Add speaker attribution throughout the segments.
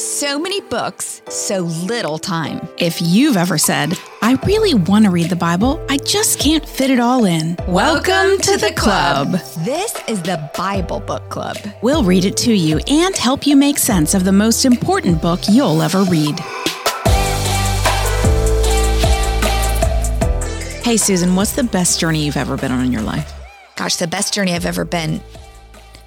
Speaker 1: So many books, so little time.
Speaker 2: If you've ever said, I really want to read the Bible, I just can't fit it all in.
Speaker 1: Welcome to the club. This is the Bible Book Club.
Speaker 2: We'll read it to you and help you make sense of the most important book you'll ever read. Hey, Susan, what's the best journey you've ever been on in your life?
Speaker 1: Gosh, the best journey I've ever been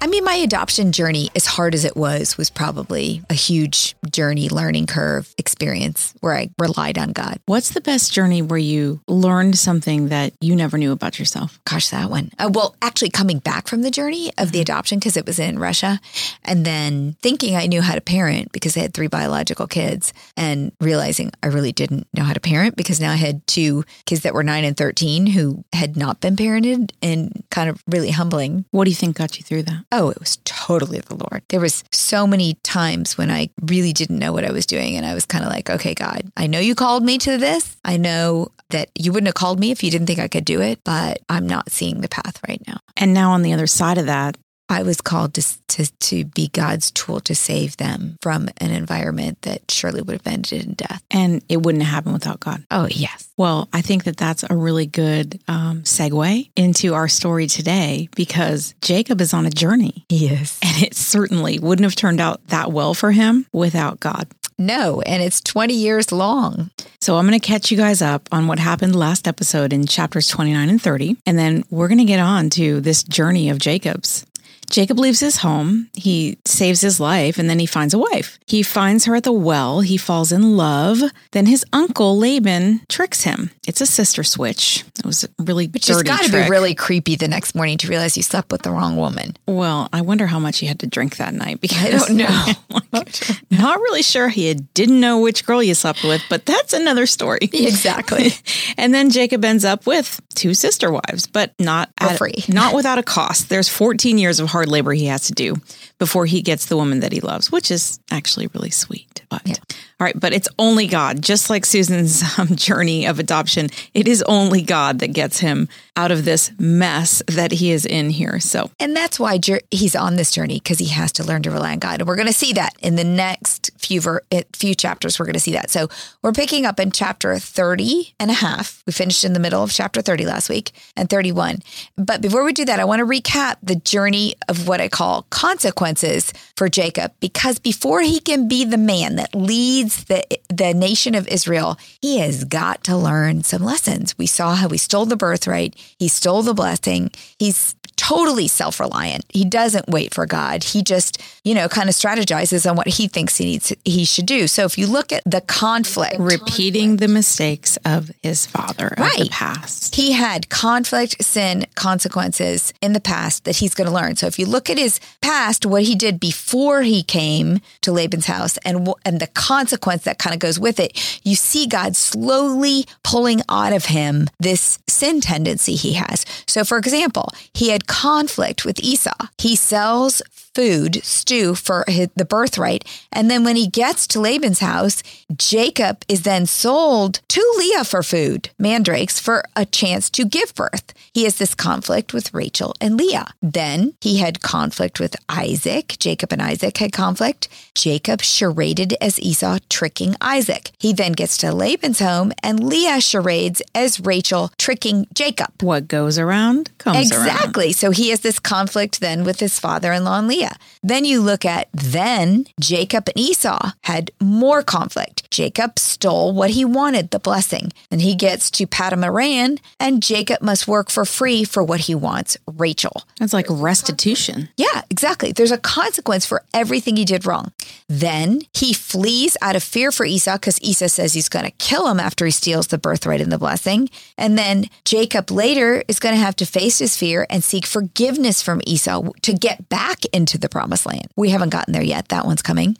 Speaker 1: I mean, my adoption journey, as hard as it was, was probably a huge journey, learning curve experience where I relied on God.
Speaker 2: What's the best journey where you learned something that you never knew about yourself?
Speaker 1: Gosh, that one. Uh, well, actually, coming back from the journey of the adoption, because it was in Russia, and then thinking I knew how to parent because I had three biological kids, and realizing I really didn't know how to parent because now I had two kids that were nine and 13 who had not been parented, and kind of really humbling.
Speaker 2: What do you think got you through that?
Speaker 1: Oh, it was totally the Lord. There was so many times when I really didn't know what I was doing and I was kind of like, "Okay, God, I know you called me to this. I know that you wouldn't have called me if you didn't think I could do it, but I'm not seeing the path right now."
Speaker 2: And now on the other side of that,
Speaker 1: I was called to, to, to be God's tool to save them from an environment that surely would have ended in death.
Speaker 2: and it wouldn't have happened without God.
Speaker 1: Oh, yes.
Speaker 2: Well, I think that that's a really good um, segue into our story today because Jacob is on a journey
Speaker 1: Yes.
Speaker 2: and it certainly wouldn't have turned out that well for him without God.
Speaker 1: No, and it's 20 years long.
Speaker 2: So I'm going to catch you guys up on what happened last episode in chapters 29 and 30. And then we're going to get on to this journey of Jacob's. Jacob leaves his home, he saves his life, and then he finds a wife. He finds her at the well, he falls in love. Then his uncle Laban tricks him. It's a sister switch. It was a really
Speaker 1: Which has got to be really creepy the next morning to realize you slept with the wrong woman.
Speaker 2: Well, I wonder how much he had to drink that night because
Speaker 1: I don't know.
Speaker 2: not really sure he didn't know which girl you slept with, but that's another story.
Speaker 1: exactly.
Speaker 2: And then Jacob ends up with two sister wives, but not at-
Speaker 1: free.
Speaker 2: not without a cost. There's 14 years of hard labor he has to do before he gets the woman that he loves, which is actually really sweet. But
Speaker 1: Yeah.
Speaker 2: All right, but it's only God. Just like Susan's um, journey of adoption, it is only God that gets him out of this mess that he is in here. So
Speaker 1: And that's why he's on this journey because he has to learn to rely on God. And we're going to see that in the next few ver- eh, few chapters. We're going to see that. So we're picking up in chapter 30 and a half. We finished in the middle of chapter 30 last week and 31. But before we do that, I want to recap the journey of what I call consequences for Jacob because before he can be the man that leads the the nation of Israel, he has got to learn some lessons. We saw how he stole the birthright, he stole the blessing. He's totally self-reliant. He doesn't wait for God. He just, you know, kind of strategizes on what he thinks he needs he should do. So if you look at the conflict,
Speaker 2: repeating the mistakes of his father of the past.
Speaker 1: he had conflict, sin, consequences in the past that he's going to learn. So if you look at his past, what he did before he came to Laban's house and and the consequence that kind of goes with it, you see God slowly pulling out of him this sin tendency he has. So for example, he had conflict with Esau. He sells food, stew for his, the birthright. And then when he gets to Laban's house, Jacob is then sold to Leah for food, mandrakes, for a chance to give birth. He has this conflict with Rachel and Leah. Then he had conflict with Isaac. Jacob and Isaac had conflict. Jacob charaded as Esau, tricking Isaac. He then gets to Laban's home, and Leah charades as Rachel, tricking Jacob.
Speaker 2: What goes around comes around.
Speaker 1: Exactly. So he has this conflict then with his father in law and Leah. Then you look at then Jacob and Esau had more conflict. Jacob stole what he wanted, the blessing. And he gets to Padan Aram, and Jacob must work for free for what he wants, Rachel.
Speaker 2: That's like restitution.
Speaker 1: Yeah, exactly. There's a consequence for everything he did wrong. Then he flees out of fear for Esau because Esau says he's going to kill him after he steals the birthright and the blessing. And then Jacob later is going to have to face his fear and seek forgiveness from Esau to get back into the promised land. We haven't gotten there yet. That one's coming.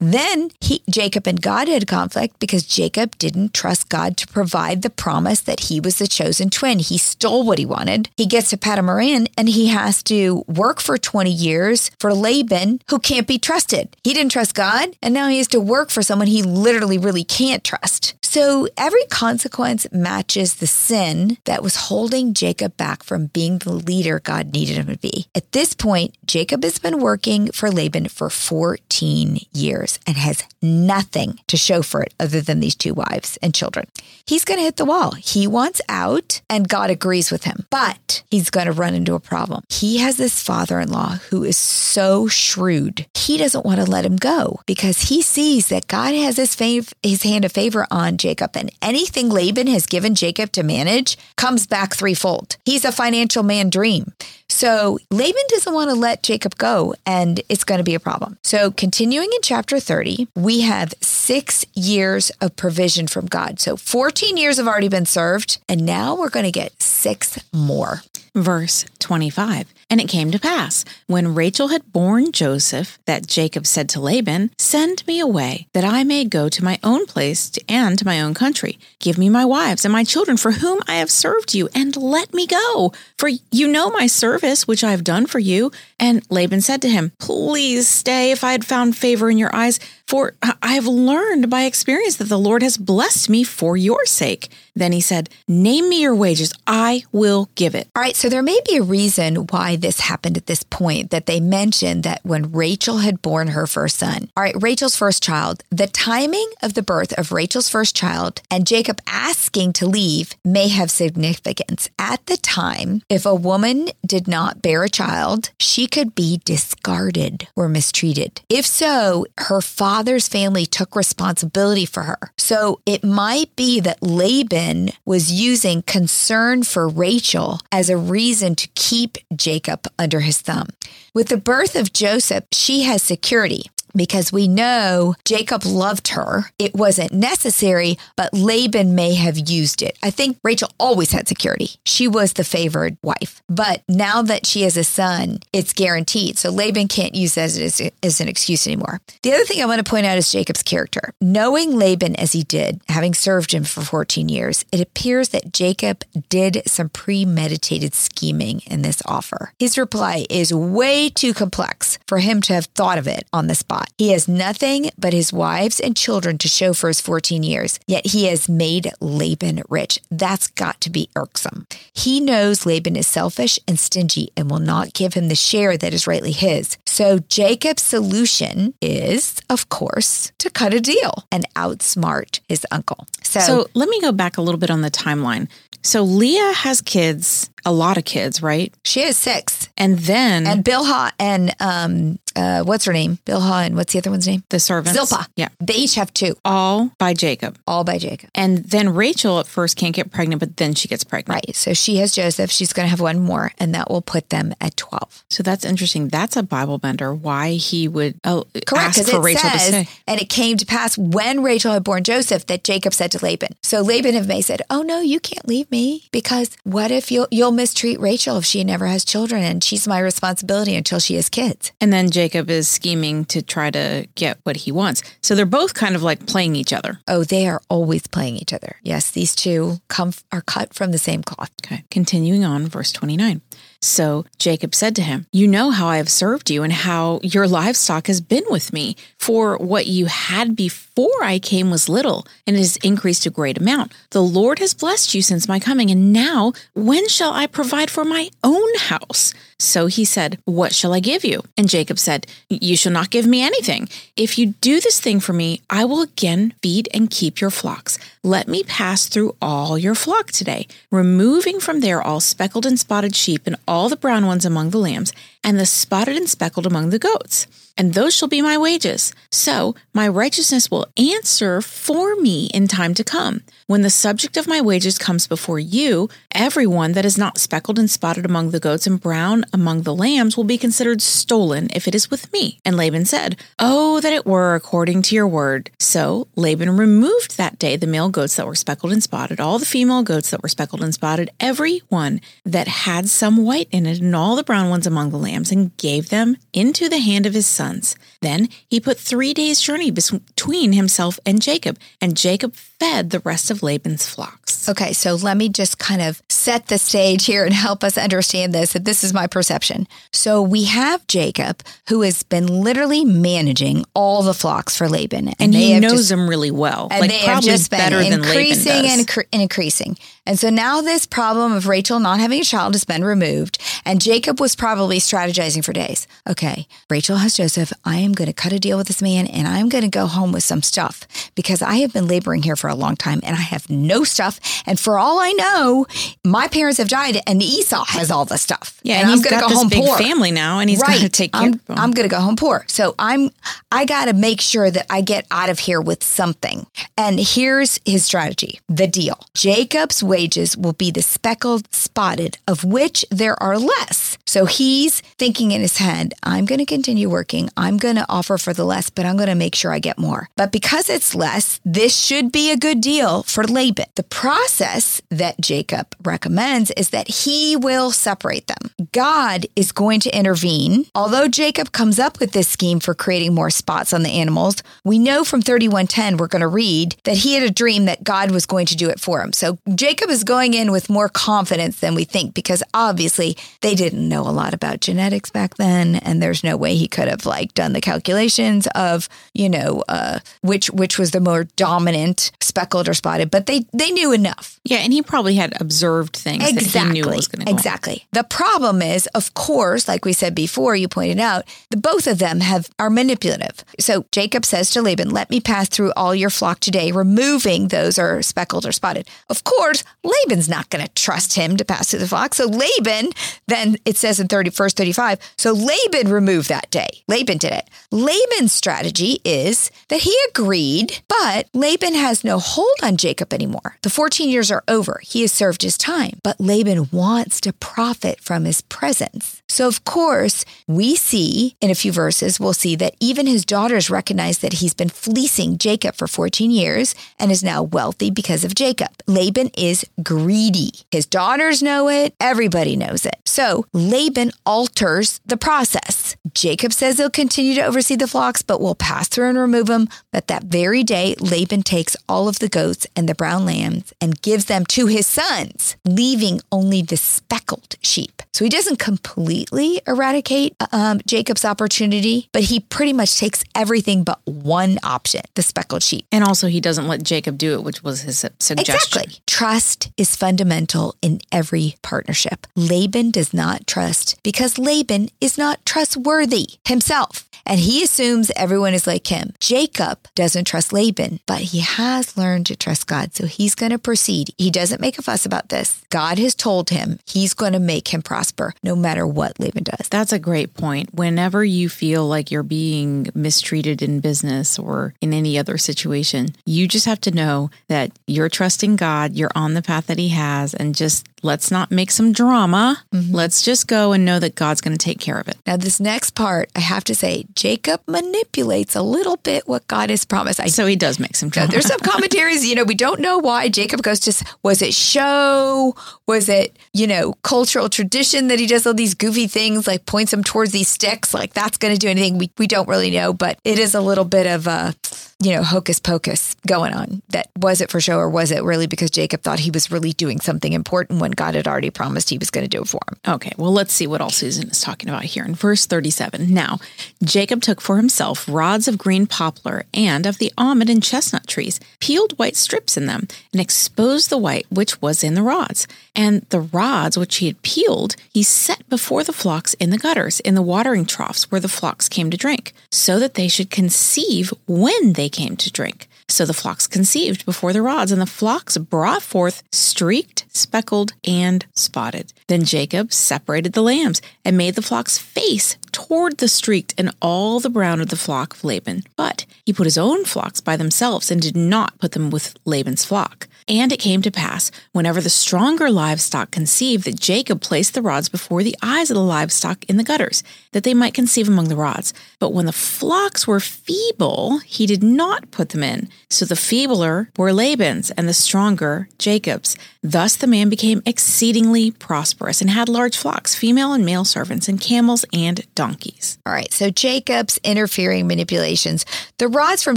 Speaker 1: Then he, Jacob and God had conflict because Jacob didn't trust God to provide the promise that he was the chosen twin. He stole what he wanted. He gets to Padan Aram and he has to work for 20 years for Laban, who can't be trusted. He didn't trust God, and now he has to work for someone he literally really can't trust. So every consequence matches the sin that was holding Jacob back from being the leader God needed him to be. At this point, Jacob has been working for Laban for 14 years and has nothing to show for it other than these two wives and children. He's going to hit the wall. He wants out and God agrees with him, but he's going to run into a problem. He has this father in law who is so shrewd. He doesn't want to let him go because he sees that God has his, fav- his hand of favor on Jacob and anything Laban has given Jacob to manage comes back threefold. He's a financial man dream. So Laban doesn't want to let Jacob go, and it's going to be a problem. So, continuing in chapter 30, we have six years of provision from God. So, 14 years have already been served, and now we're going to get six more.
Speaker 2: Verse 25. And it came to pass, when Rachel had borne Joseph, that Jacob said to Laban, Send me away, that I may go to my own place and to my own country. Give me my wives and my children, for whom I have served you, and let me go. For you know my service, which I have done for you. And Laban said to him, Please stay if I had found favor in your eyes, for I have learned by experience that the Lord has blessed me for your sake. Then he said, Name me your wages, I will give it.
Speaker 1: All right, so there may be a reason why this happened at this point that they mentioned that when Rachel had born her first son. All right, Rachel's first child, the timing of the birth of Rachel's first child and Jacob asking to leave may have significance. At the time, if a woman did not bear a child, she could be discarded or mistreated. If so, her father's family took responsibility for her. So it might be that Laban was using concern for Rachel as a reason to keep Jacob under his thumb. With the birth of Joseph, she has security because we know Jacob loved her. It wasn't necessary, but Laban may have used it. I think Rachel always had security. She was the favored wife. But now that she has a son, it's guaranteed. So Laban can't use that as, as an excuse anymore. The other thing I want to point out is Jacob's character. Knowing Laban as he did, having served him for 14 years, it appears that Jacob did some premeditated scheming in this offer. His reply is way too complex for him to have thought of it on the spot. He has nothing but his wives and children to show for his 14 years, yet he has made Laban rich. That's got to be irksome. He knows Laban is selfish and stingy and will not give him the share that is rightly his. So Jacob's solution is, of course, to cut a deal and outsmart his uncle. So,
Speaker 2: So let me go back a little bit on the timeline. So Leah has kids, a lot of kids, right?
Speaker 1: she has six.
Speaker 2: And then
Speaker 1: And Bilhah and um uh what's her name? Bilhah and what's the other one's name?
Speaker 2: the servants.
Speaker 1: Zilpah.
Speaker 2: Yeah.
Speaker 1: They each have two,
Speaker 2: All by Jacob.
Speaker 1: all by Jacob.
Speaker 2: And then Rachel at first can't get pregnant, but then she gets pregnant.
Speaker 1: Right. So she has Joseph. She's going to have one more, and that will put them at 12.
Speaker 2: So that's interesting. That's a Bible bender. Why he would uh,
Speaker 1: Correct.
Speaker 2: ask for
Speaker 1: it
Speaker 2: Rachel to
Speaker 1: says, and it came to pass when Rachel had born Joseph that Jacob said to Laban. So Laban and May said, Oh, no, you can't leave me because what if you'll, you'll mistreat Rachel if she never has children and she's my responsibility until she has kids?
Speaker 2: And then Jacob is scheming to try to get what he wants. So they're both kind of like playing each other.
Speaker 1: Oh, they are always playing each other. Yes, these two come are cut from the same cloth.
Speaker 2: Okay. Continuing on, verse 29. So Jacob said to him, You know how I have served you and how your livestock has been with me. For what you had before I came was little, and it has increased a great amount. The Lord has blessed you since my coming, and now when shall I provide for my own house? So he said, What shall I give you? And Jacob said, You shall not give me anything. If you do this thing for me, I will again feed and keep your flocks. Let me pass through all your flock today, removing from there all speckled and spotted sheep and all the brown ones among the lambs, and the spotted and speckled among the goats. And those shall be my wages. So my righteousness will answer for me in time to come. When the subject of my wages comes before you, everyone that is not speckled and spotted among the goats and brown among the lambs will be considered stolen if it is with me. And Laban said, Oh, that it were according to your word. So Laban removed that day the male goats that were speckled and spotted, all the female goats that were speckled and spotted, every one that had some white in it, and all the brown ones among the lambs, and gave them into the hand of his sons. Then he put three days' journey between himself and Jacob, and Jacob fed the rest of Laban's flocks.
Speaker 1: Okay, so let me just kind of set the stage here and help us understand this. That this is my perception. So we have Jacob, who has been literally managing all the flocks for Laban,
Speaker 2: And
Speaker 1: they
Speaker 2: he knows
Speaker 1: just-
Speaker 2: them really well.
Speaker 1: and
Speaker 2: like
Speaker 1: they have just been
Speaker 2: better than
Speaker 1: increasing
Speaker 2: Laban
Speaker 1: and,
Speaker 2: does.
Speaker 1: and increasing. And so now this problem of Rachel not having a child has been removed, and Jacob was probably strategizing for days. Okay, Rachel has Joseph. Joseph, I am going to cut a deal with this man and I'm going to go home with some stuff because I have been laboring here for a long time and I have no stuff. And for all I know, my parents have died and Esau has all the stuff.
Speaker 2: Yeah,
Speaker 1: and,
Speaker 2: and, he's
Speaker 1: going to go
Speaker 2: this
Speaker 1: home
Speaker 2: big
Speaker 1: poor.
Speaker 2: family now, and he's got to take care
Speaker 1: I'm. I'm going to go home poor. So I'm, I got to make sure that I get out of here with something. And here's his strategy the deal Jacob's wages will be the speckled spotted, of which there are less. So he's thinking in his head, I'm going to continue working. I'm going to offer for the less, but I'm going to make sure I get more. But because it's less, this should be a good deal for Laban. The process that Jacob recommends is that he will separate them. God is going to intervene. Although Jacob comes up with this scheme for creating more spots on the animals, we know from 3110 we're going to read that he had a dream that God was going to do it for him. So Jacob is going in with more confidence than we think because obviously they didn't know a lot about genetics back then and there's no way he could have like done the calculations of, you know, uh, which which was the more dominant speckled or spotted, but they they knew enough.
Speaker 2: yeah, and he probably had observed things that he knew was going to go. on.
Speaker 1: Exactly. The problem is, of course, like we said before, you pointed out, the both of them have are manipulative. So Jacob says to Laban, "Let me pass through all your flock today, removing those are speckled or spotted." Of course, Laban's not going to trust him to pass through the flock. So Laban, then it says in 30, verse 35, so Laban removed that day. Laban did it. Laban's strategy is that he agreed, but Laban has no hold on Jacob anymore. The 14 years are over. He has served his time, but Laban wants to profit from his presence. So, of course, we see in a few verses, we'll see that even his daughters recognize that he's been fleecing Jacob for 14 years and is now wealthy because of Jacob. Laban is greedy. His daughters know it. Everybody knows it. So Laban alters the process. Jacob says he'll continue to oversee the flocks, but will pass through and remove them. But that very day, Laban takes all of the goats and the brown lambs and gives them to his sons, leaving only the speckled sheep. So he doesn't completely eradicate um, Jacob's opportunity, but he pretty much takes everything but one option, the speckled sheep.
Speaker 2: And also, he doesn't let Jacob do it, which was his suggestion.
Speaker 1: Exactly. Trust is fundamental in every partnership. Laban does not trust because Laban is not trustworthy himself. And he assumes everyone is like him. Jacob doesn't trust Laban, but he has learned to trust God. So he's going to proceed. He doesn't make a fuss about this. God has told him he's going to make him prosper no matter what Laban does.
Speaker 2: That's a great point. Whenever you feel like you're being mistreated in business or in any other situation, you just have to know that you're trusting God, you're on the path that He has, and just let's not make some drama. Mm-hmm. Let's just go and know that God's going to take care of it.
Speaker 1: Now, this next part, I have to say, Jacob manipulates a little bit what God has promised. I
Speaker 2: So He does make some drama.
Speaker 1: There's some commentaries, you know, we don't know why Jacob goes to, was it show? Was it, you know, cultural tradition that he does all these goofy things, like points him towards these sticks, like that's going to do anything? We, we don't really know, but it is a little bit of a, you know, hocus pocus going on. That was it for show or was it really because Jacob thought he was really doing something important when God had already promised he was going to do it for him?
Speaker 2: Okay, well, let's see what all Susan is talking about here in verse 37. Now, Jacob took for himself rods of green poplar and of the almond and chestnut trees, peeled white strips in them, and exposed the white which was in the rods. And the rods which he had peeled, he set before the flocks in the gutters, in the watering troughs where the flocks came to drink, so that they should conceive when they came to drink. So the flocks conceived before the rods, and the flocks brought forth streaked, speckled, and spotted. Then Jacob separated the lambs and made the flocks face toward the streaked and all the brown of the flock of Laban. But he put his own flocks by themselves and did not put them with Laban's flock. And it came to pass, whenever the stronger livestock conceived, that Jacob placed the rods before the eyes of the livestock in the gutters, that they might conceive among the rods. But when the flocks were feeble, he did not put them in. So the feebler were Laban's, and the stronger Jacob's. Thus the man became exceedingly prosperous and had large flocks, female and male servants, and camels and donkeys.
Speaker 1: All right. So Jacob's interfering manipulations. The rods from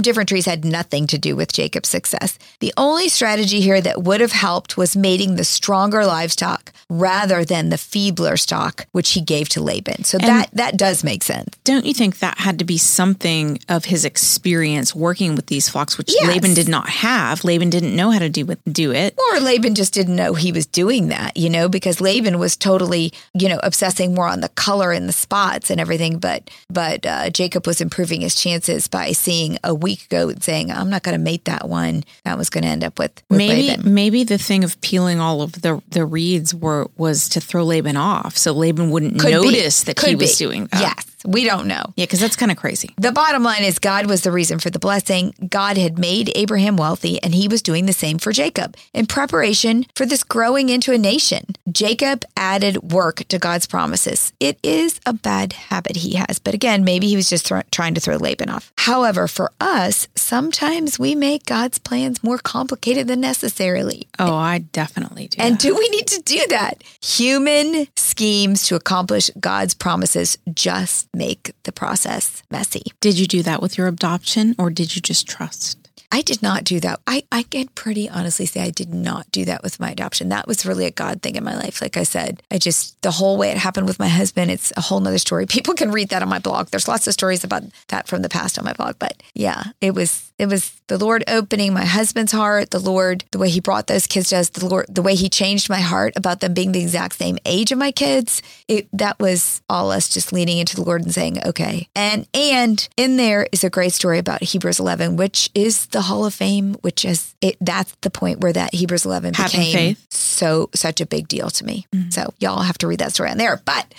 Speaker 1: different trees had nothing to do with Jacob's success. The only strategy here that would have helped was mating the stronger livestock rather than the feebler stock, which he gave to Laban. So that that does make sense.
Speaker 2: Don't you think that had to be something of his experience working with these flocks, which
Speaker 1: Yes.
Speaker 2: Laban did not have? Laban didn't know how to do, with, do it.
Speaker 1: Or Laban just didn't know he was doing that, you know, because Laban was totally, you know, obsessing more on the color and the spots and everything, but but uh, Jacob was improving his chances by seeing a weak goat saying, "I'm not going to mate that one." That was going to end up with, with
Speaker 2: maybe
Speaker 1: Laban.
Speaker 2: maybe the thing of peeling all of the the reeds were was to throw Laban off, so Laban wouldn't
Speaker 1: Could be.
Speaker 2: notice that he
Speaker 1: Could
Speaker 2: was doing that.
Speaker 1: Yes, we don't know.
Speaker 2: yeah, because that's kind of crazy.
Speaker 1: The bottom line is God was the reason for the blessing. God had made Abraham wealthy, and he was doing the same for Jacob in preparation for this growing into a nation. Jacob added work to God's promises. It is a bad habit he has, but again, maybe he was just thro- trying to throw Laban off. However, for us, sometimes we make God's plans more complicated than necessarily.
Speaker 2: Oh, I definitely do.
Speaker 1: And
Speaker 2: that.
Speaker 1: do we need to do that? Human schemes to accomplish God's promises just make the process messy.
Speaker 2: did you do that with your adoption, or did you just trust?
Speaker 1: I did not do that. I, I can pretty honestly say I did not do that with my adoption. That was really a God thing in my life. Like I said, I just, the whole way it happened with my husband, it's a whole nother story. People can read that on my blog. There's lots of stories about that from the past on my blog. But yeah, it was, it was the Lord opening my husband's heart, the Lord, the way he brought those kids to us, the Lord, the way he changed my heart about them being the exact same age of my kids. It, that was all us just leaning into the Lord and saying, okay. And, and in there is a great story about Hebrews 11, which is the Hall of Fame, which is it. That's the point where that Hebrews 11
Speaker 2: Having
Speaker 1: became
Speaker 2: faith.
Speaker 1: so such a big deal to me. Mm-hmm. So y'all have to read that story on there. But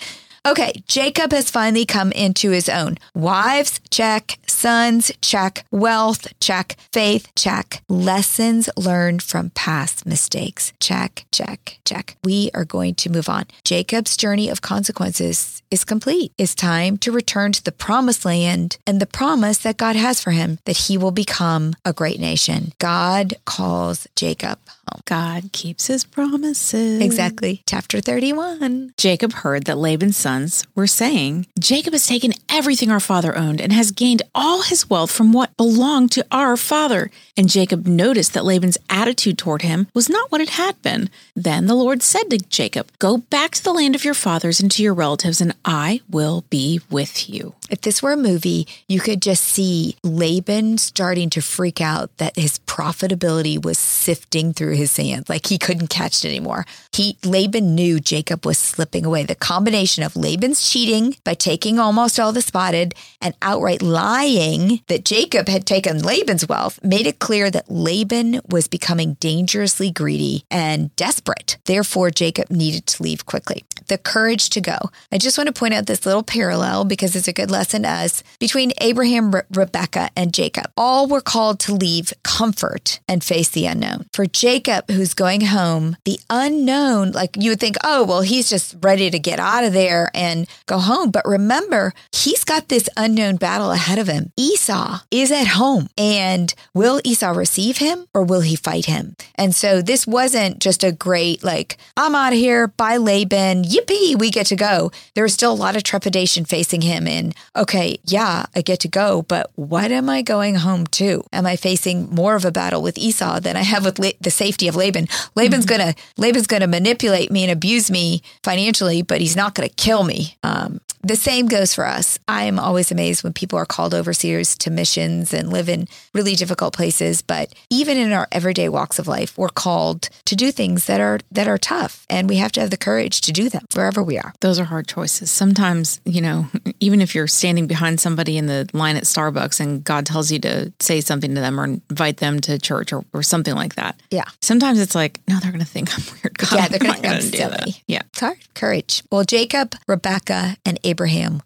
Speaker 1: okay, Jacob has finally come into his own. Wives, check. Sons, check. Wealth, check. Faith, check. Lessons learned from past mistakes, check, check, check. We are going to move on. Jacob's journey of consequences is complete. It's time to return to the promised land and the promise that God has for him that he will become a great nation. God calls Jacob home.
Speaker 2: God keeps his promises.
Speaker 1: Exactly. Chapter 31.
Speaker 2: Jacob heard that Laban's sons were saying, Jacob has taken everything our father owned and has gained all his wealth from what belonged to our father. And Jacob noticed that Laban's attitude toward him was not what it had been. Then the Lord said to Jacob, Go back to the land of your fathers and to your relatives, and I will be with you.
Speaker 1: If this were a movie, you could just see Laban starting to freak out that his profitability was sifting through his hands, like he couldn't catch it anymore. He Laban knew Jacob was slipping away. The combination of Laban's cheating by taking almost all the spotted and outright lying that Jacob had taken Laban's wealth made it clear that Laban was becoming dangerously greedy and desperate. Therefore, Jacob needed to leave quickly. The courage to go. I just want to point out this little parallel because it's a good lesson us between Abraham, Re- Rebecca, and Jacob. All were called to leave comfort and face the unknown. For Jacob, who's going home, the unknown, like you would think, oh, well, he's just ready to get out of there and go home. But remember, he's got this unknown battle ahead of him. Esau is at home. And will Esau receive him or will he fight him? And so this wasn't just a great, like, I'm out of here, bye Laban, yippee, we get to go. There was still a lot of trepidation facing him in, okay, yeah, I get to go, but what am I going home to? Am I facing more of a battle with Esau than I have with La- the safety of Laban? Laban's gonna Laban's gonna manipulate me and abuse me financially, but he's not gonna kill me. Um, the same goes for us. I am always amazed when people are called overseers to missions and live in really difficult places. But even in our everyday walks of life, we're called to do things that are that are tough, and we have to have the courage to do them wherever we are.
Speaker 2: Those are hard choices. Sometimes, you know, even if you're standing behind somebody in the line at Starbucks and God tells you to say something to them or invite them to church or, or something like that.
Speaker 1: Yeah.
Speaker 2: Sometimes it's like, no, they're going to think I'm weird. God,
Speaker 1: Yeah, they're going to think I'm
Speaker 2: that.
Speaker 1: silly.
Speaker 2: Yeah.
Speaker 1: It's hard. Courage. Well, Jacob, Rebecca, and Abraham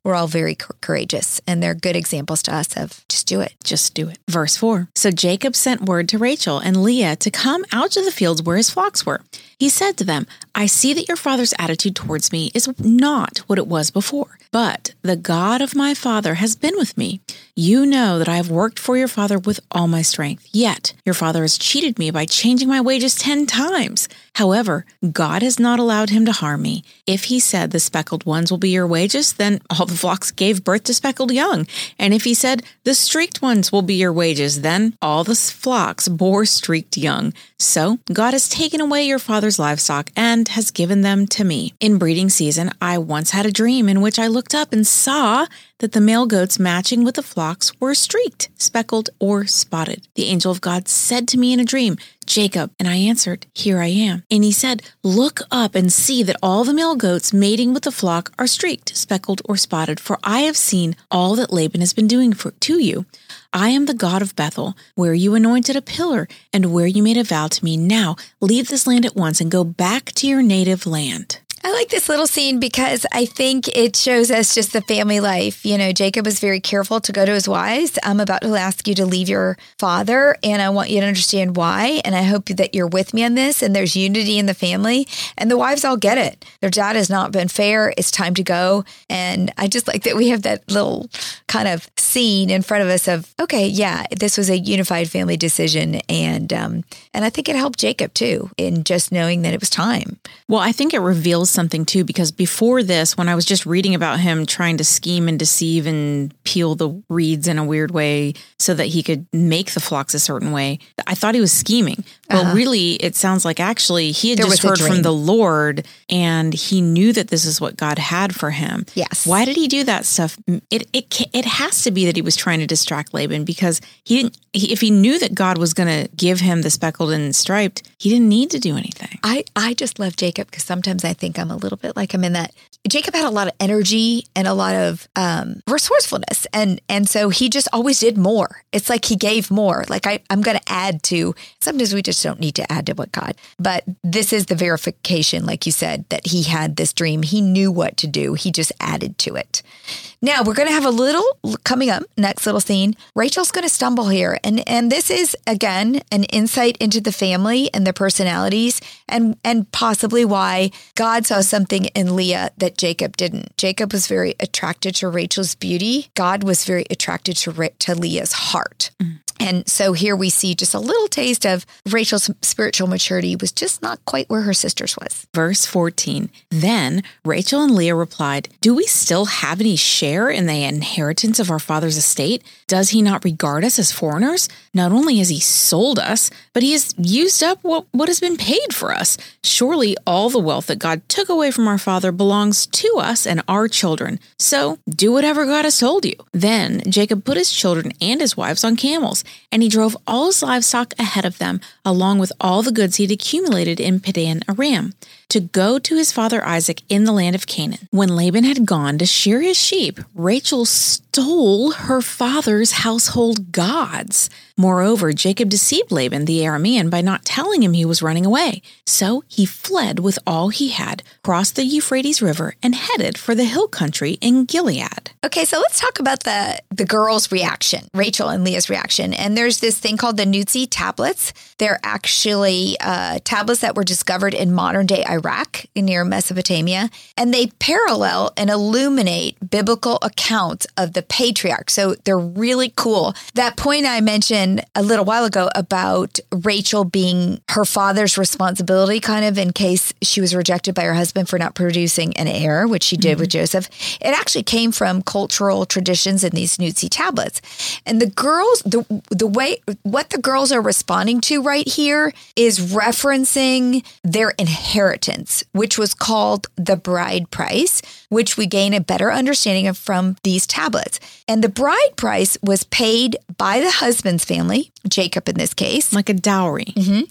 Speaker 1: were all very cour- courageous, and they're good examples to us of just do it.
Speaker 2: Just do it. Verse 4. So Jacob sent word to Rachel and Leah to come out to the fields where his flocks were. He said to them, I see that your father's attitude towards me is not what it was before, but the God of my father has been with me. You know that I have worked for your father with all my strength. Yet your father has cheated me by changing my wages 10 times. However, God has not allowed him to harm me. If he said the speckled ones will be your wages, then all the flocks gave birth to speckled young. And if he said the streaked ones will be your wages, then all the flocks bore streaked young. So God has taken away your father's livestock and has given them to me. In breeding season, I once had a dream in which I looked up and saw that the male goats matching with the flocks were streaked, speckled, or spotted. The angel of God said to me in a dream, Jacob. And I answered, Here I am. And he said, Look up and see that all the male goats mating with the flock are streaked, speckled, or spotted, for I have seen all that Laban has been doing for, to you. I am the God of Bethel, where you anointed a pillar and where you made a vow to me. Now leave this land at once and go back to your native land.
Speaker 1: I like this little scene because I think it shows us just the family life. You know, Jacob was very careful to go to his wives. I'm about to ask you to leave your father, and I want you to understand why. And I hope that you're with me on this. And there's unity in the family, and the wives all get it. Their dad has not been fair. It's time to go. And I just like that we have that little kind of scene in front of us of okay, yeah, this was a unified family decision, and um, and I think it helped Jacob too in just knowing that it was time.
Speaker 2: Well, I think it reveals something too, because before this, when I was just reading about him trying to scheme and deceive and peel the reeds in a weird way so that he could make the flocks a certain way, I thought he was scheming. But uh-huh. really, it sounds like actually he had there just heard from the Lord and he knew that this is what God had for him.
Speaker 1: Yes.
Speaker 2: Why did he do that stuff? It it it has to be that he was trying to distract Laban because he didn't. He, if he knew that God was going to give him the speckled and striped, he didn't need to do anything.
Speaker 1: I I just love Jacob because sometimes I think I'm a little bit like I'm in that Jacob had a lot of energy and a lot of um, resourcefulness, and and so he just always did more. It's like he gave more. Like I I'm going to add to. Sometimes we just don't need to add to what God. But this is the verification, like you said, that he had this dream. He knew what to do. He just added to it. Now we're going to have a little coming up next little scene. Rachel's going to stumble here, and and this is again an insight into the family and their personalities, and and possibly why God saw something in Leah that Jacob didn't. Jacob was very attracted to Rachel's beauty. God was very attracted to to Leah's heart. Mm. And so here we see just a little taste of Rachel's spiritual maturity was just not quite where her sister's was.
Speaker 2: Verse 14 Then Rachel and Leah replied, Do we still have any share in the inheritance of our father's estate? Does he not regard us as foreigners? Not only has he sold us, but he has used up what, what has been paid for us. Surely all the wealth that God took away from our father belongs to us and our children. So do whatever God has told you. Then Jacob put his children and his wives on camels and he drove all his livestock ahead of them, along with all the goods he had accumulated in Padan Aram, to go to his father Isaac in the land of Canaan. When Laban had gone to shear his sheep, Rachel stole her father's household gods. Moreover, Jacob deceived Laban the Aramean by not telling him he was running away. So he fled with all he had, crossed the Euphrates River, and headed for the hill country in Gilead.
Speaker 1: Okay, so let's talk about the, the girls' reaction, Rachel and Leah's reaction. And there's this thing called the Nuzi tablets. They're actually uh, tablets that were discovered in modern day Iraq near Mesopotamia, and they parallel and illuminate biblical accounts of the patriarch. So they're really cool. That point I mentioned a little while ago about Rachel being her father's responsibility, kind of in case she was rejected by her husband for not producing an heir, which she did mm-hmm. with Joseph. It actually came from cultural traditions in these Nuzi tablets. And the girls, the the way what the girls are responding to right here is referencing their inheritance, which was called the bride price, which we gain a better understanding of from these tablets. And the bride price was paid by the husband's family, Jacob in this case,
Speaker 2: like a dowry.
Speaker 1: Mm-hmm.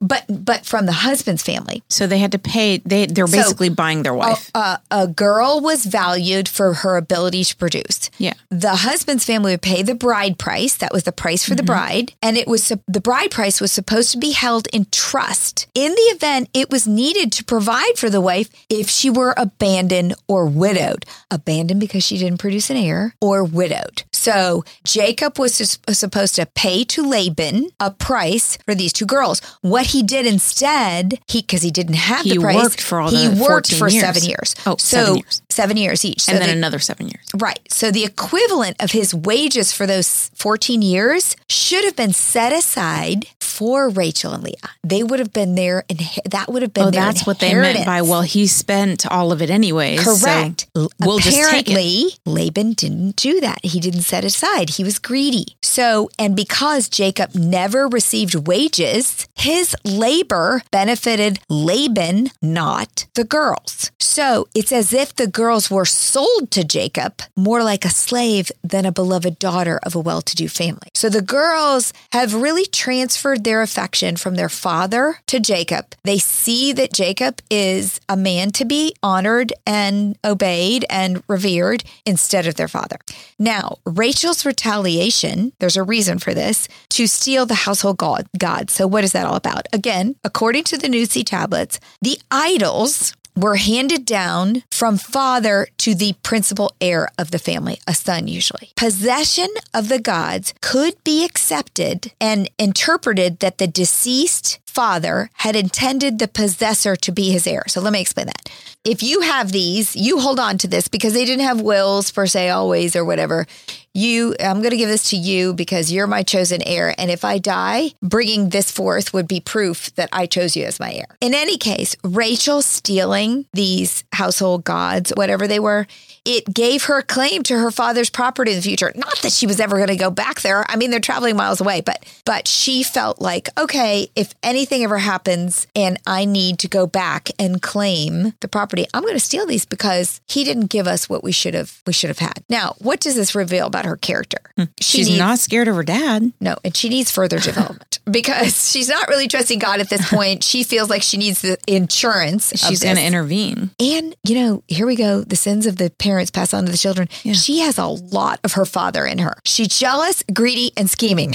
Speaker 1: But but from the husband's family.
Speaker 2: So they had to pay. They they're basically so, buying their wife.
Speaker 1: A, a, a, girl was valued for her ability to produce.
Speaker 2: Yeah.
Speaker 1: The husband's family would pay the bride price. That was the price for mm-hmm. the bride, and it was the bride price was supposed to be held in trust in the event it was needed to provide for the wife if she were abandoned or widowed. Abandoned because she didn't produce an heir, or widowed. So Jacob was supposed to pay to Laban a price for these two girls. What he did instead, he because he didn't have
Speaker 2: he
Speaker 1: the price,
Speaker 2: worked for all
Speaker 1: he worked for
Speaker 2: years.
Speaker 1: seven years.
Speaker 2: Oh,
Speaker 1: so
Speaker 2: seven years,
Speaker 1: seven years each,
Speaker 2: so and then the, another seven years.
Speaker 1: Right. So the equivalent of his wages for those fourteen years should have been set aside for Rachel and Leah. They would have been there, and that would have been.
Speaker 2: Oh, that's what they meant by well, he spent all of it anyways.
Speaker 1: Correct.
Speaker 2: So we'll
Speaker 1: Apparently, Laban didn't do that. He didn't set aside. He was greedy. So, and because Jacob never received wages, his labor benefited Laban, not the girls. So it's as if the girls were sold to Jacob more like a slave than a beloved daughter of a well to do family. So the girls have really transferred their affection from their father to Jacob. They see that Jacob is a man to be honored and obeyed and revered instead of their father. Now, Rachel's retaliation, there's a reason for this, to steal the household god. god. So, what is that all about? Again, according to the Nuzi tablets, the idols were handed down from father to the principal heir of the family, a son usually. Possession of the gods could be accepted and interpreted that the deceased father had intended the possessor to be his heir. So let me explain that. If you have these, you hold on to this because they didn't have wills per se always or whatever you i'm going to give this to you because you're my chosen heir. And if i die bringing this forth would be proof that i chose you as my heir. In any case rachel stealing these household gods whatever they were it gave her claim to her father's property in the future. Not that she was ever going to go back there. I mean they're traveling miles away but but she felt like okay if anything ever happens and i need to go back and claim the property i'm going to steal these because he didn't give us what we should have we should have had. Now what does this reveal about about her character.
Speaker 2: Hmm. She she's needs, not scared of her dad.
Speaker 1: No, and she needs further development because she's not really trusting God at this point. she feels like she needs the insurance.
Speaker 2: She's going to intervene.
Speaker 1: And, you know, here we go. The sins of the parents pass on to the children. Yeah. She has a lot of her father in her. She's jealous, greedy, and scheming.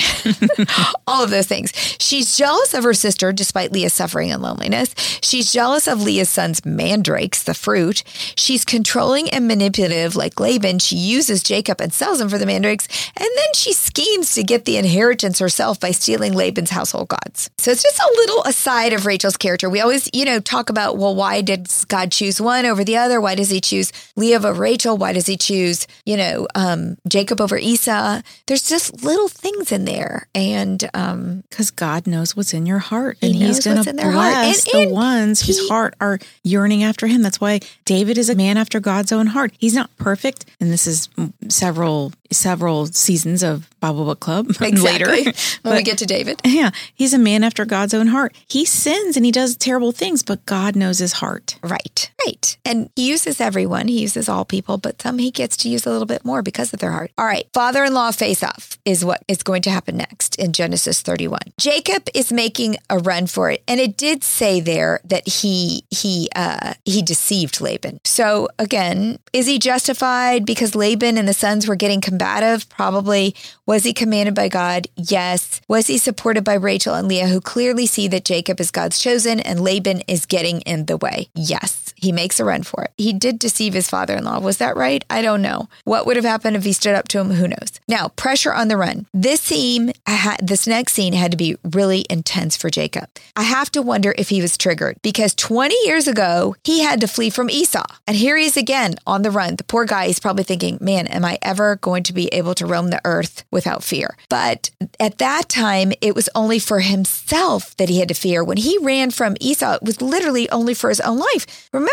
Speaker 1: All of those things. She's jealous of her sister despite Leah's suffering and loneliness. She's jealous of Leah's son's mandrakes, the fruit. She's controlling and manipulative like Laban. She uses Jacob and sells him for the mandrakes. And then she schemes to get the inheritance herself by stealing Laban's household gods. So it's just a little aside of Rachel's character. We always, you know, talk about, well, why did God choose one over the other? Why does he choose Leah over Rachel? Why does he choose, you know, um, Jacob over Esau? There's just little things in there. And
Speaker 2: because um, God knows what's in your heart and he he's going to bless and, and the ones he, whose heart are yearning after him. That's why David is a man after God's own heart. He's not perfect. And this is several several seasons of Bible Book Club
Speaker 1: exactly. later. when but, we get to David.
Speaker 2: Yeah. He's a man after God's own heart. He sins and he does terrible things, but God knows his heart.
Speaker 1: Right. Right. And he uses everyone. He uses all people, but some he gets to use a little bit more because of their heart. All right. Father in law face off is what is going to happen next in Genesis 31. Jacob is making a run for it. And it did say there that he he uh he deceived Laban. So again, is he justified because Laban and the sons were getting combative? Probably. Was he commanded by God? Yes. Was he supported by Rachel and Leah, who clearly see that Jacob is God's chosen and Laban is getting in the way? Yes. He makes a run for it. He did deceive his father in law. Was that right? I don't know. What would have happened if he stood up to him? Who knows? Now, pressure on the run. This scene, this next scene had to be really intense for Jacob. I have to wonder if he was triggered because 20 years ago, he had to flee from Esau. And here he is again on the run. The poor guy is probably thinking, man, am I ever going to be able to roam the earth without fear? But at that time, it was only for himself that he had to fear. When he ran from Esau, it was literally only for his own life. Remember,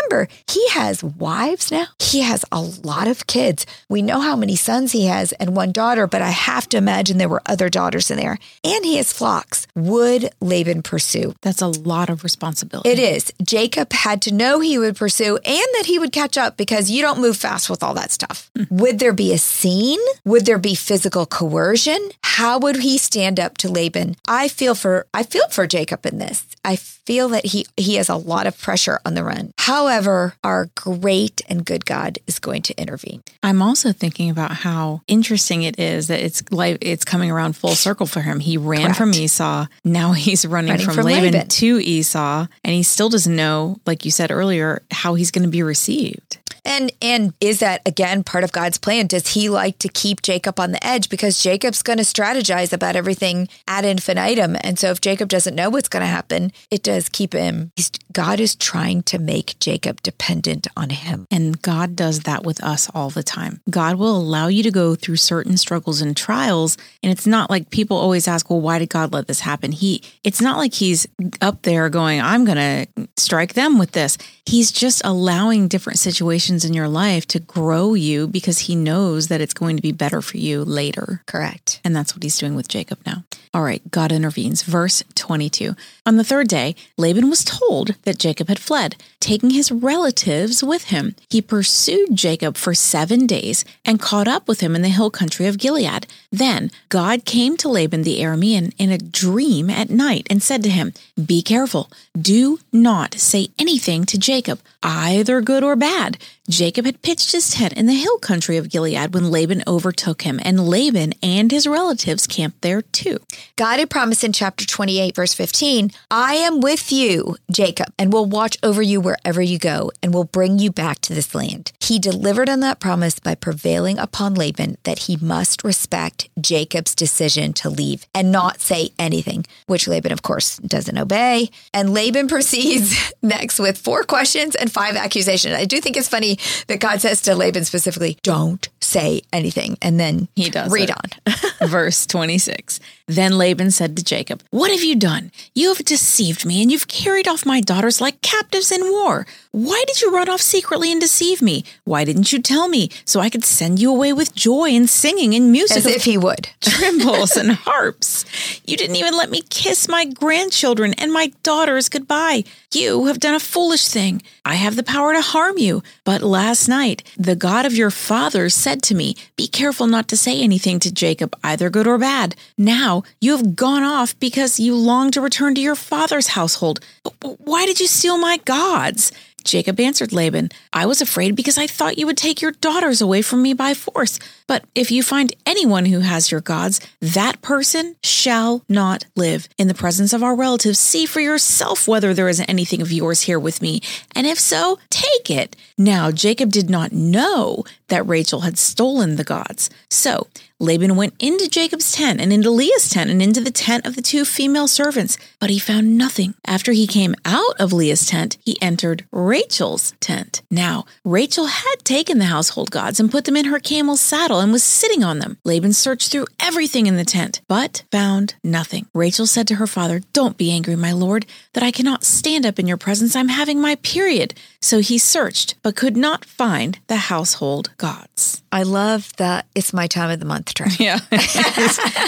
Speaker 1: he has wives now. He has a lot of kids. We know how many sons he has and one daughter, but I have to imagine there were other daughters in there. And he has flocks. Would Laban pursue?
Speaker 2: That's a lot of responsibility.
Speaker 1: It is. Jacob had to know he would pursue and that he would catch up because you don't move fast with all that stuff. Mm. Would there be a scene? Would there be physical coercion? How would he stand up to Laban? I feel for I feel for Jacob in this. I feel that he he has a lot of pressure on the run. However, our great and good God is going to intervene.
Speaker 2: I'm also thinking about how interesting it is that it's like it's coming around full circle for him. He ran Correct. from Esau. Now he's running, running from, from Laban, Laban to Esau, and he still doesn't know, like you said earlier, how he's going to be received.
Speaker 1: And and is that again part of God's plan? Does he like to keep Jacob on the edge because Jacob's going to strategize about everything ad infinitum. And so if Jacob doesn't know what's going to happen, it does keep him. He's, God is trying to make Jacob dependent on him.
Speaker 2: And God does that with us all the time. God will allow you to go through certain struggles and trials. And it's not like people always ask, well, why did God let this happen? He, it's not like he's up there going, I'm going to strike them with this. He's just allowing different situations in your life to grow you because he knows that it's going to be better for you later.
Speaker 1: Correct.
Speaker 2: And that's what he's doing with Jacob now. All right, God intervenes. Verse 22. On the third day, Laban was told that Jacob had fled, taking his relatives with him. He pursued Jacob for seven days and caught up with him in the hill country of Gilead. Then God came to Laban the Aramean in a dream at night and said to him, Be careful, do not say anything to Jacob, either good or bad. Jacob had pitched his tent in the hill country of Gilead when Laban overtook him, and Laban and his relatives camped there too.
Speaker 1: God had promised in chapter 28, verse 15, I am with you, Jacob, and will watch over you wherever you go, and will bring you back to this land. He delivered on that promise by prevailing upon Laban that he must respect Jacob's decision to leave and not say anything, which Laban, of course, doesn't obey. And Laban proceeds next with four questions and five accusations. I do think it's funny that God says to Laban specifically, don't say anything. And then
Speaker 2: he does
Speaker 1: read
Speaker 2: it.
Speaker 1: on.
Speaker 2: Verse 26. Then Laban said to Jacob, What have you done? You have deceived me, and you've carried off my daughters like captives in war. Why did you run off secretly and deceive me? Why didn't you tell me so I could send you away with joy and singing and music?
Speaker 1: As if he would.
Speaker 2: Trembles and harps. You didn't even let me kiss my grandchildren and my daughters goodbye. You have done a foolish thing. I have the power to harm you. But last night, the God of your fathers said to me, Be careful not to say anything to Jacob, either good or bad. Now you have gone off because you long to return to your father's household. But why did you steal my gods? Jacob answered Laban, I was afraid because I thought you would take your daughters away from me by force. But if you find anyone who has your gods, that person shall not live. In the presence of our relatives, see for yourself whether there is anything of yours here with me. And if so, take it. Now Jacob did not know that Rachel had stolen the gods. So Laban went into Jacob's tent and into Leah's tent and into the tent of the two female servants, but he found nothing. After he came out of Leah's tent, he entered Rachel's tent. Now, Rachel had taken the household gods and put them in her camel's saddle and was sitting on them. Laban searched through everything in the tent, but found nothing. Rachel said to her father, Don't be angry, my lord, that I cannot stand up in your presence. I'm having my period. So he searched, but could not find the household gods.
Speaker 1: I love that it's my time of the month trick.
Speaker 2: Yeah.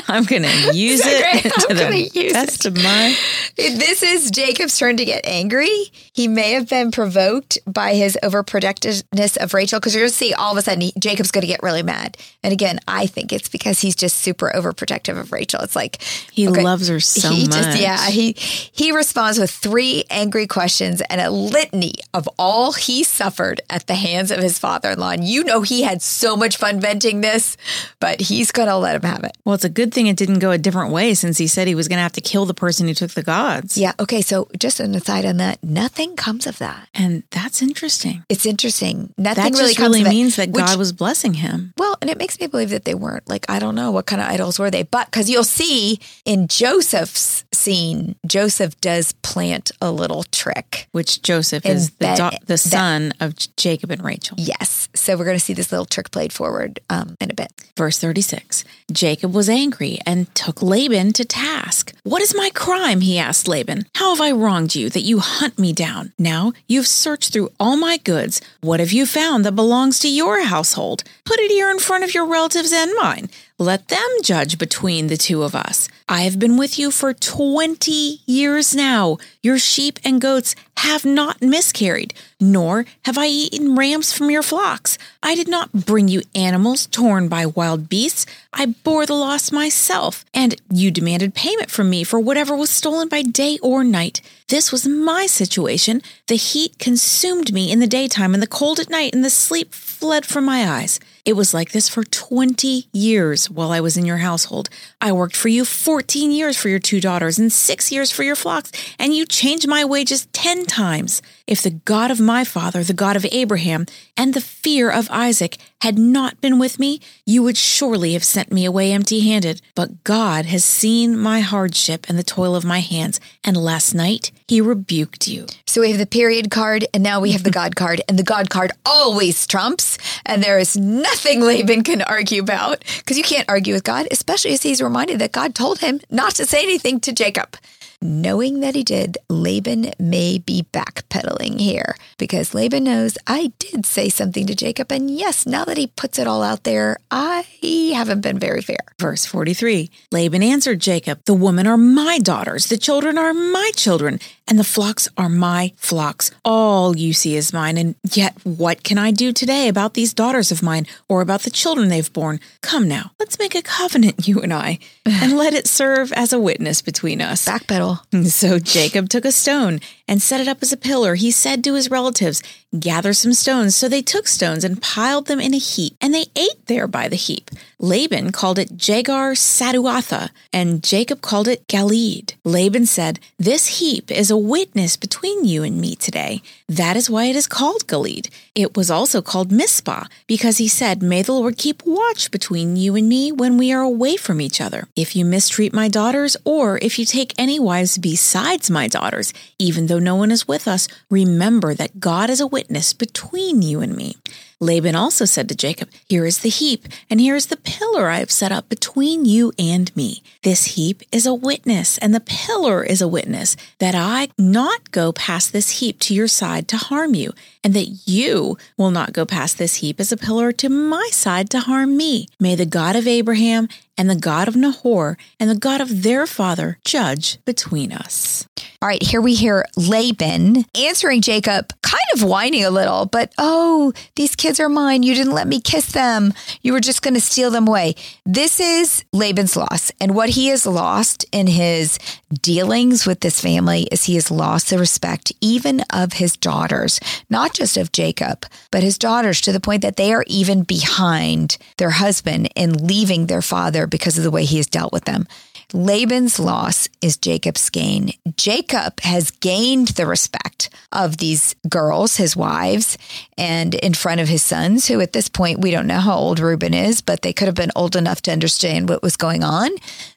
Speaker 2: I'm going to use
Speaker 1: So
Speaker 2: it
Speaker 1: great.
Speaker 2: to
Speaker 1: I'm
Speaker 2: the
Speaker 1: use
Speaker 2: best of my.
Speaker 1: This is Jacob's turn to get angry. He may have been provoked by his overprotectiveness of Rachel because you're going to see all of a sudden he, Jacob's going to get really mad. And again, I think it's because he's just super overprotective of Rachel. It's like
Speaker 2: He
Speaker 1: okay,
Speaker 2: loves her so
Speaker 1: he
Speaker 2: much.
Speaker 1: Just, yeah, he he responds with three angry questions and a litany of all he suffered at the hands of his father-in-law. And you know he had so much fun venting this, but he's going to let him have it.
Speaker 2: Well, it's a good thing it didn't go a different way since he said he was going to have to kill the person who took the gods.
Speaker 1: Yeah. Okay. So just an aside on that, nothing comes of that.
Speaker 2: And that's interesting.
Speaker 1: It's interesting. Nothing
Speaker 2: That
Speaker 1: really comes
Speaker 2: really means that
Speaker 1: which-
Speaker 2: God was blessing him.
Speaker 1: Well, and it makes me believe that they weren't like I don't know what kind of idols were they, but because you'll see in Joseph's scene, Joseph does plant a little trick.
Speaker 2: Which Joseph
Speaker 1: And
Speaker 2: is the
Speaker 1: that-
Speaker 2: da- the
Speaker 1: that-
Speaker 2: son of Jacob and Rachel.
Speaker 1: Yes, so we're going to see this little trick played forward um, in a bit.
Speaker 2: Verse 36 Jacob was angry and took Laban to task. What is my crime? He asked Laban. How have I wronged you that you hunt me down? Now you've searched through all my goods. What have you found that belongs to your household? Put it here in front of your relatives and mine. Let them judge between the two of us. I have been with you for 20 years now. Your sheep and goats have not miscarried, nor have I eaten rams from your flocks. I did not bring you animals torn by wild beasts. I bore the loss myself, and you demanded payment from me for whatever was stolen by day or night. This was my situation. The heat consumed me in the daytime, and the cold at night, and the sleep fled from my eyes. It was like this for 20 years while I was in your household. I worked for you 14 years for your two daughters and six years for your flocks, and you changed my wages ten times, if the God of my father, the God of Abraham, and the fear of Isaac had not been with me, you would surely have sent me away empty handed. But God has seen my hardship and the toil of my hands, and last night he rebuked you.
Speaker 1: So we have the period card, and now we have the God card, and the God card always trumps, and there is nothing Laban can argue about because you can't argue with God, especially as he's reminded that God told him not to say anything to Jacob. Knowing that he did, Laban may be backpedaling here because Laban knows I did say something to Jacob. And yes, now that he puts it all out there, I haven't been very fair.
Speaker 2: Verse 43 Laban answered Jacob, The women are my daughters, the children are my children, and the flocks are my flocks. All you see is mine. And yet, what can I do today about these daughters of mine or about the children they've borne? Come now, let's make a covenant, you and I, and let it serve as a witness between us.
Speaker 1: Backpedal.
Speaker 2: So Jacob took a stone and set it up as a pillar. He said to his relatives, Gather some stones. So they took stones and piled them in a heap, and they ate there by the heap. Laban called it Jegar Sahadutha, and Jacob called it Galeed. Laban said, This heap is a witness between you and me today. That is why it is called Galeed. It was also called Mizpah, because he said, May the Lord keep watch between you and me when we are away from each other. If you mistreat my daughters, or if you take any wives besides my daughters, even though no one is with us, remember that God is a witness between you and me. Laban also said to Jacob, Here is the heap, and here is the pillar I have set up between you and me. This heap is a witness, and the pillar is a witness that I not go past this heap to your side to harm you, and that you will not go past this heap as a pillar to my side to harm me. May the God of Abraham and the God of Nahor and the God of their father judge between us.
Speaker 1: All right, here we hear Laban answering Jacob, kind of whining a little, but oh, these kids are mine. You didn't let me kiss them. You were just going to steal them away. This is Laban's loss. And what he has lost in his dealings with this family is he has lost the respect even of his daughters, not just of Jacob, but his daughters to the point that they are even behind their husband in leaving their father because of the way he has dealt with them. Laban's loss is Jacob's gain. Jacob has gained the respect of these girls, his wives, and in front of his sons, who at this point we don't know how old Reuben is, but they could have been old enough to understand what was going on,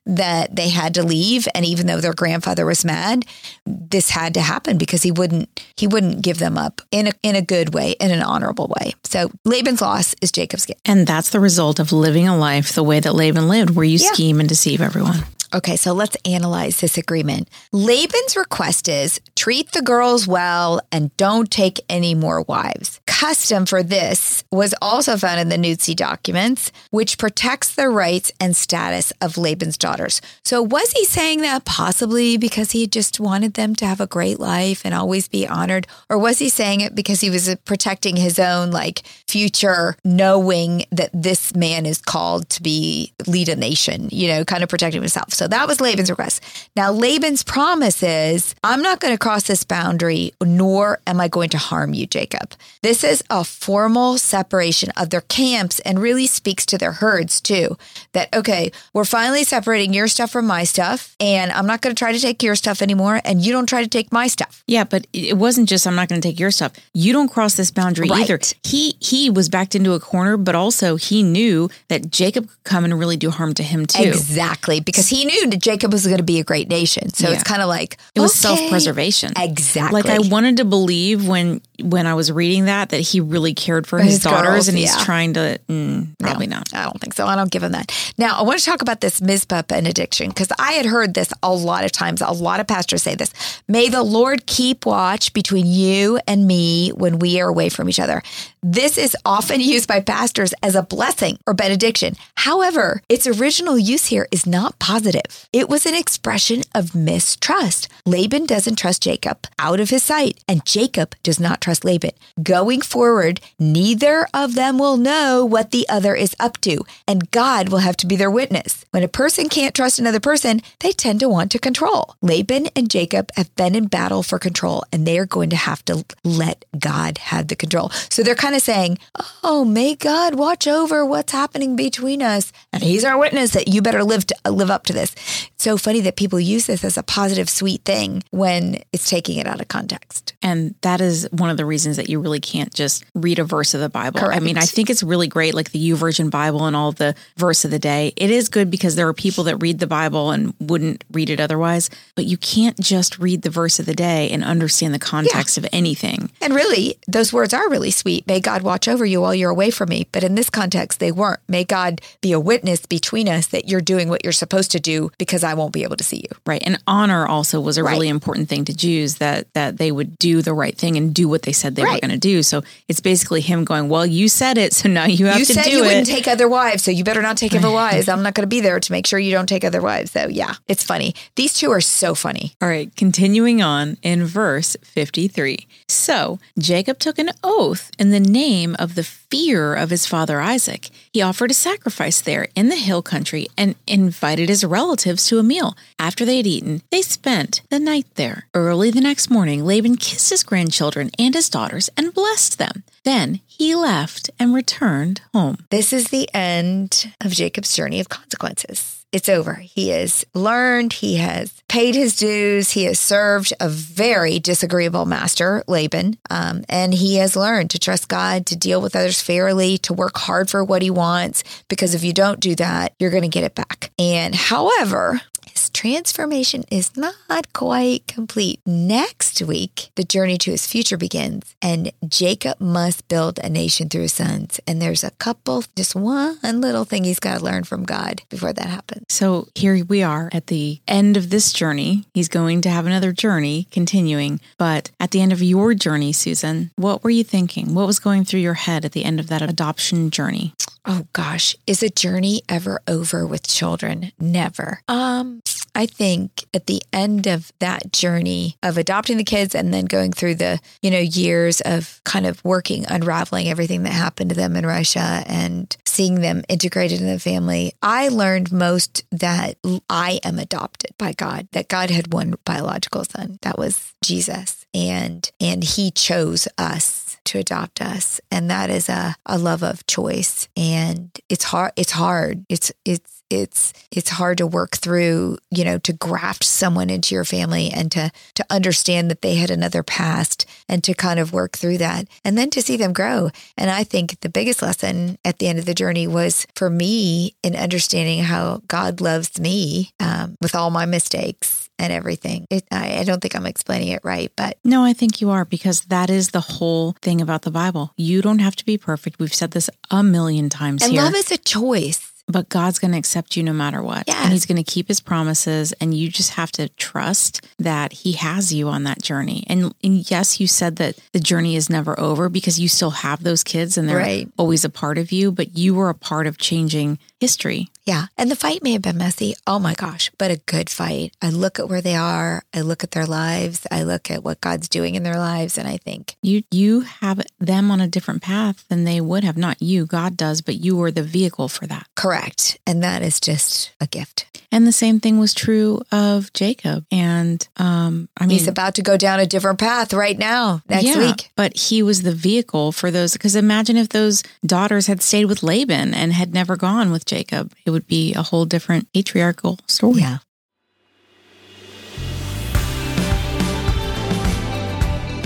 Speaker 1: that they had to leave. And even though their grandfather was mad, this had to happen because he wouldn't he wouldn't give them up in a in a good way, in an honorable way. So Laban's loss is Jacob's gain.
Speaker 2: And that's the result of living a life the way that Laban lived, where you
Speaker 1: Yeah.
Speaker 2: scheme and deceive everyone.
Speaker 1: Okay, so let's analyze this agreement. Laban's request is treat the girls well and don't take any more wives. Custom for this was also found in the Nuzi documents, which protects the rights and status of Laban's daughters. So was he saying that possibly because he just wanted them to have a great life and always be honored? Or was he saying it because he was protecting his own like future, knowing that this man is called to be lead a nation, you know, kind of protecting himself. So that was Laban's request. Now Laban's promise is, I'm not going to cross this boundary, nor am I going to harm you, Jacob. This is a formal separation of their camps and really speaks to their herds too. That, okay, we're finally separating your stuff from my stuff, and I'm not going to try to take your stuff anymore, and you don't try to take my stuff.
Speaker 2: Yeah, but it wasn't just I'm not going to take your stuff. You don't cross this boundary
Speaker 1: Right.
Speaker 2: either. He he was backed into a corner, but also he knew that Jacob could come and really do harm to him too.
Speaker 1: Exactly, because he knew that Jacob was going to be a great nation. So
Speaker 2: Yeah.
Speaker 1: it's kind of like
Speaker 2: It was
Speaker 1: okay.
Speaker 2: self-preservation.
Speaker 1: Exactly.
Speaker 2: Like I wanted to believe when when I was reading that that he really cared for his,
Speaker 1: His
Speaker 2: daughters
Speaker 1: girls,
Speaker 2: and he's
Speaker 1: yeah.
Speaker 2: trying to mm, probably
Speaker 1: No,
Speaker 2: not.
Speaker 1: I don't think so. I don't give him that. Now, I want to talk about this Mizpah benediction because I had heard this a lot of times. A lot of pastors say this. May the Lord keep watch between you and me when we are away from each other. This is often used by pastors as a blessing or benediction. However, its original use here is not positive. It was an expression of mistrust. Laban doesn't trust Jacob out of his sight, and Jacob does not trust Laban. Going forward, neither of them will know what the other is up to, and God will have to be their witness. When a person can't trust another person, they tend to want to control. Laban and Jacob have been in battle for control, and they are going to have to let God have the control. So they're kind of saying, Oh, may God watch over what's happening between us. And he's our witness that you better live to, live up to this. It's so funny that people use this as a positive, sweet thing when it's taking it out of context.
Speaker 2: And that is one of the reasons that you really can't just read a verse of the Bible. I mean, I think it's really great, like the YouVersion Bible and all the verse of the day. It is good because there are people that read the Bible and wouldn't read it otherwise. But you can't just read the verse of the day and understand the context of anything.
Speaker 1: And really, those words are really sweet. May God watch over you while you're away from me. But in this context, they weren't. May God be a witness between us that you're doing what you're supposed to do because I won't be able to see you.
Speaker 2: Right. And honor also was a
Speaker 1: Right.
Speaker 2: really important thing to Jews that that they would do the right thing and do what they said they were going to do. So it's basically him going, "Well, you said it, so now you have
Speaker 1: You
Speaker 2: to
Speaker 1: said
Speaker 2: do
Speaker 1: you
Speaker 2: it."
Speaker 1: wouldn't take other wives, so you better not take other wives. I'm not going to be there to make sure you don't take other wives. So, yeah, it's funny. These two are so funny.
Speaker 2: All right, continuing on in verse 53. So Jacob took an oath in the name of the fear of his father Isaac. He offered a sacrifice there in the hill country and invited his relatives to a meal. After they had eaten, they spent the night there. Early the next morning, Laban kissed his grandchildren and his daughters and blessed them. Then he left and returned home.
Speaker 1: This is the end of Jacob's journey of consequences. It's over. He has learned, he has paid his dues, he has served a very disagreeable master, Laban, um, and he has learned to trust God, to deal with others fairly, to work hard for what he wants, because if you don't do that, you're going to get it back. And however, his transformation is not quite complete. Next week, the journey to his future begins, and Jacob must build a nation through his sons. And there's a couple, just one little thing he's got to learn from God before that happens.
Speaker 2: So here we are at the end of this journey. He's going to have another journey continuing. But at the end of your journey, Susan, what were you thinking? What was going through your head at the end of that adoption journey?
Speaker 1: Oh gosh, is a journey ever over with children? Never. Um, I think at the end of that journey of adopting the kids and then going through the, you know, years of kind of working, unraveling everything that happened to them in Russia and seeing them integrated in the family, I learned most that I am adopted by God, that God had one biological son. That was Jesus. And and he chose us to adopt us. And that is a, a love of choice. And it's hard it's hard. It's it's it's it's hard to work through, you know, to graft someone into your family and to to understand that they had another past and to kind of work through that and then to see them grow. And I think the biggest lesson at the end of the journey was for me in understanding how God loves me um, with all my mistakes and everything. It, I, I don't think I'm explaining it right, but
Speaker 2: No, I think you are because that is the whole thing about the Bible. You don't have to be perfect. We've said this a million times
Speaker 1: and
Speaker 2: here.
Speaker 1: love is a choice.
Speaker 2: But God's going to accept you no matter what.
Speaker 1: Yes.
Speaker 2: And He's going to keep His promises. And you just have to trust that He has you on that journey. And, and yes, you said that the journey is never over because you still have those kids and they're
Speaker 1: Right.
Speaker 2: always a part of you, but you were a part of changing history.
Speaker 1: Yeah. And the fight may have been messy. Oh my gosh, but a good fight. I look at where they are. I look at their lives. I look at what God's doing in their lives. And I think,
Speaker 2: You you have them on a different path than they would have. Not you, God does, but you were the vehicle for that.
Speaker 1: correct. And that is just a gift.
Speaker 2: And the same thing was true of Jacob. And um, I mean,
Speaker 1: He's about to go down a different path right now, next
Speaker 2: yeah,
Speaker 1: week.
Speaker 2: But he was the vehicle for those. Because imagine if those daughters had stayed with Laban and had never gone with Jacob, it would be a whole different patriarchal story.
Speaker 1: Yeah.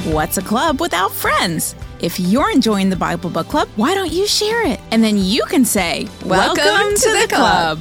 Speaker 2: What's a club without friends? If you're enjoying the Bible Book Club, why don't you share it? And then you can say,
Speaker 1: Welcome to the club."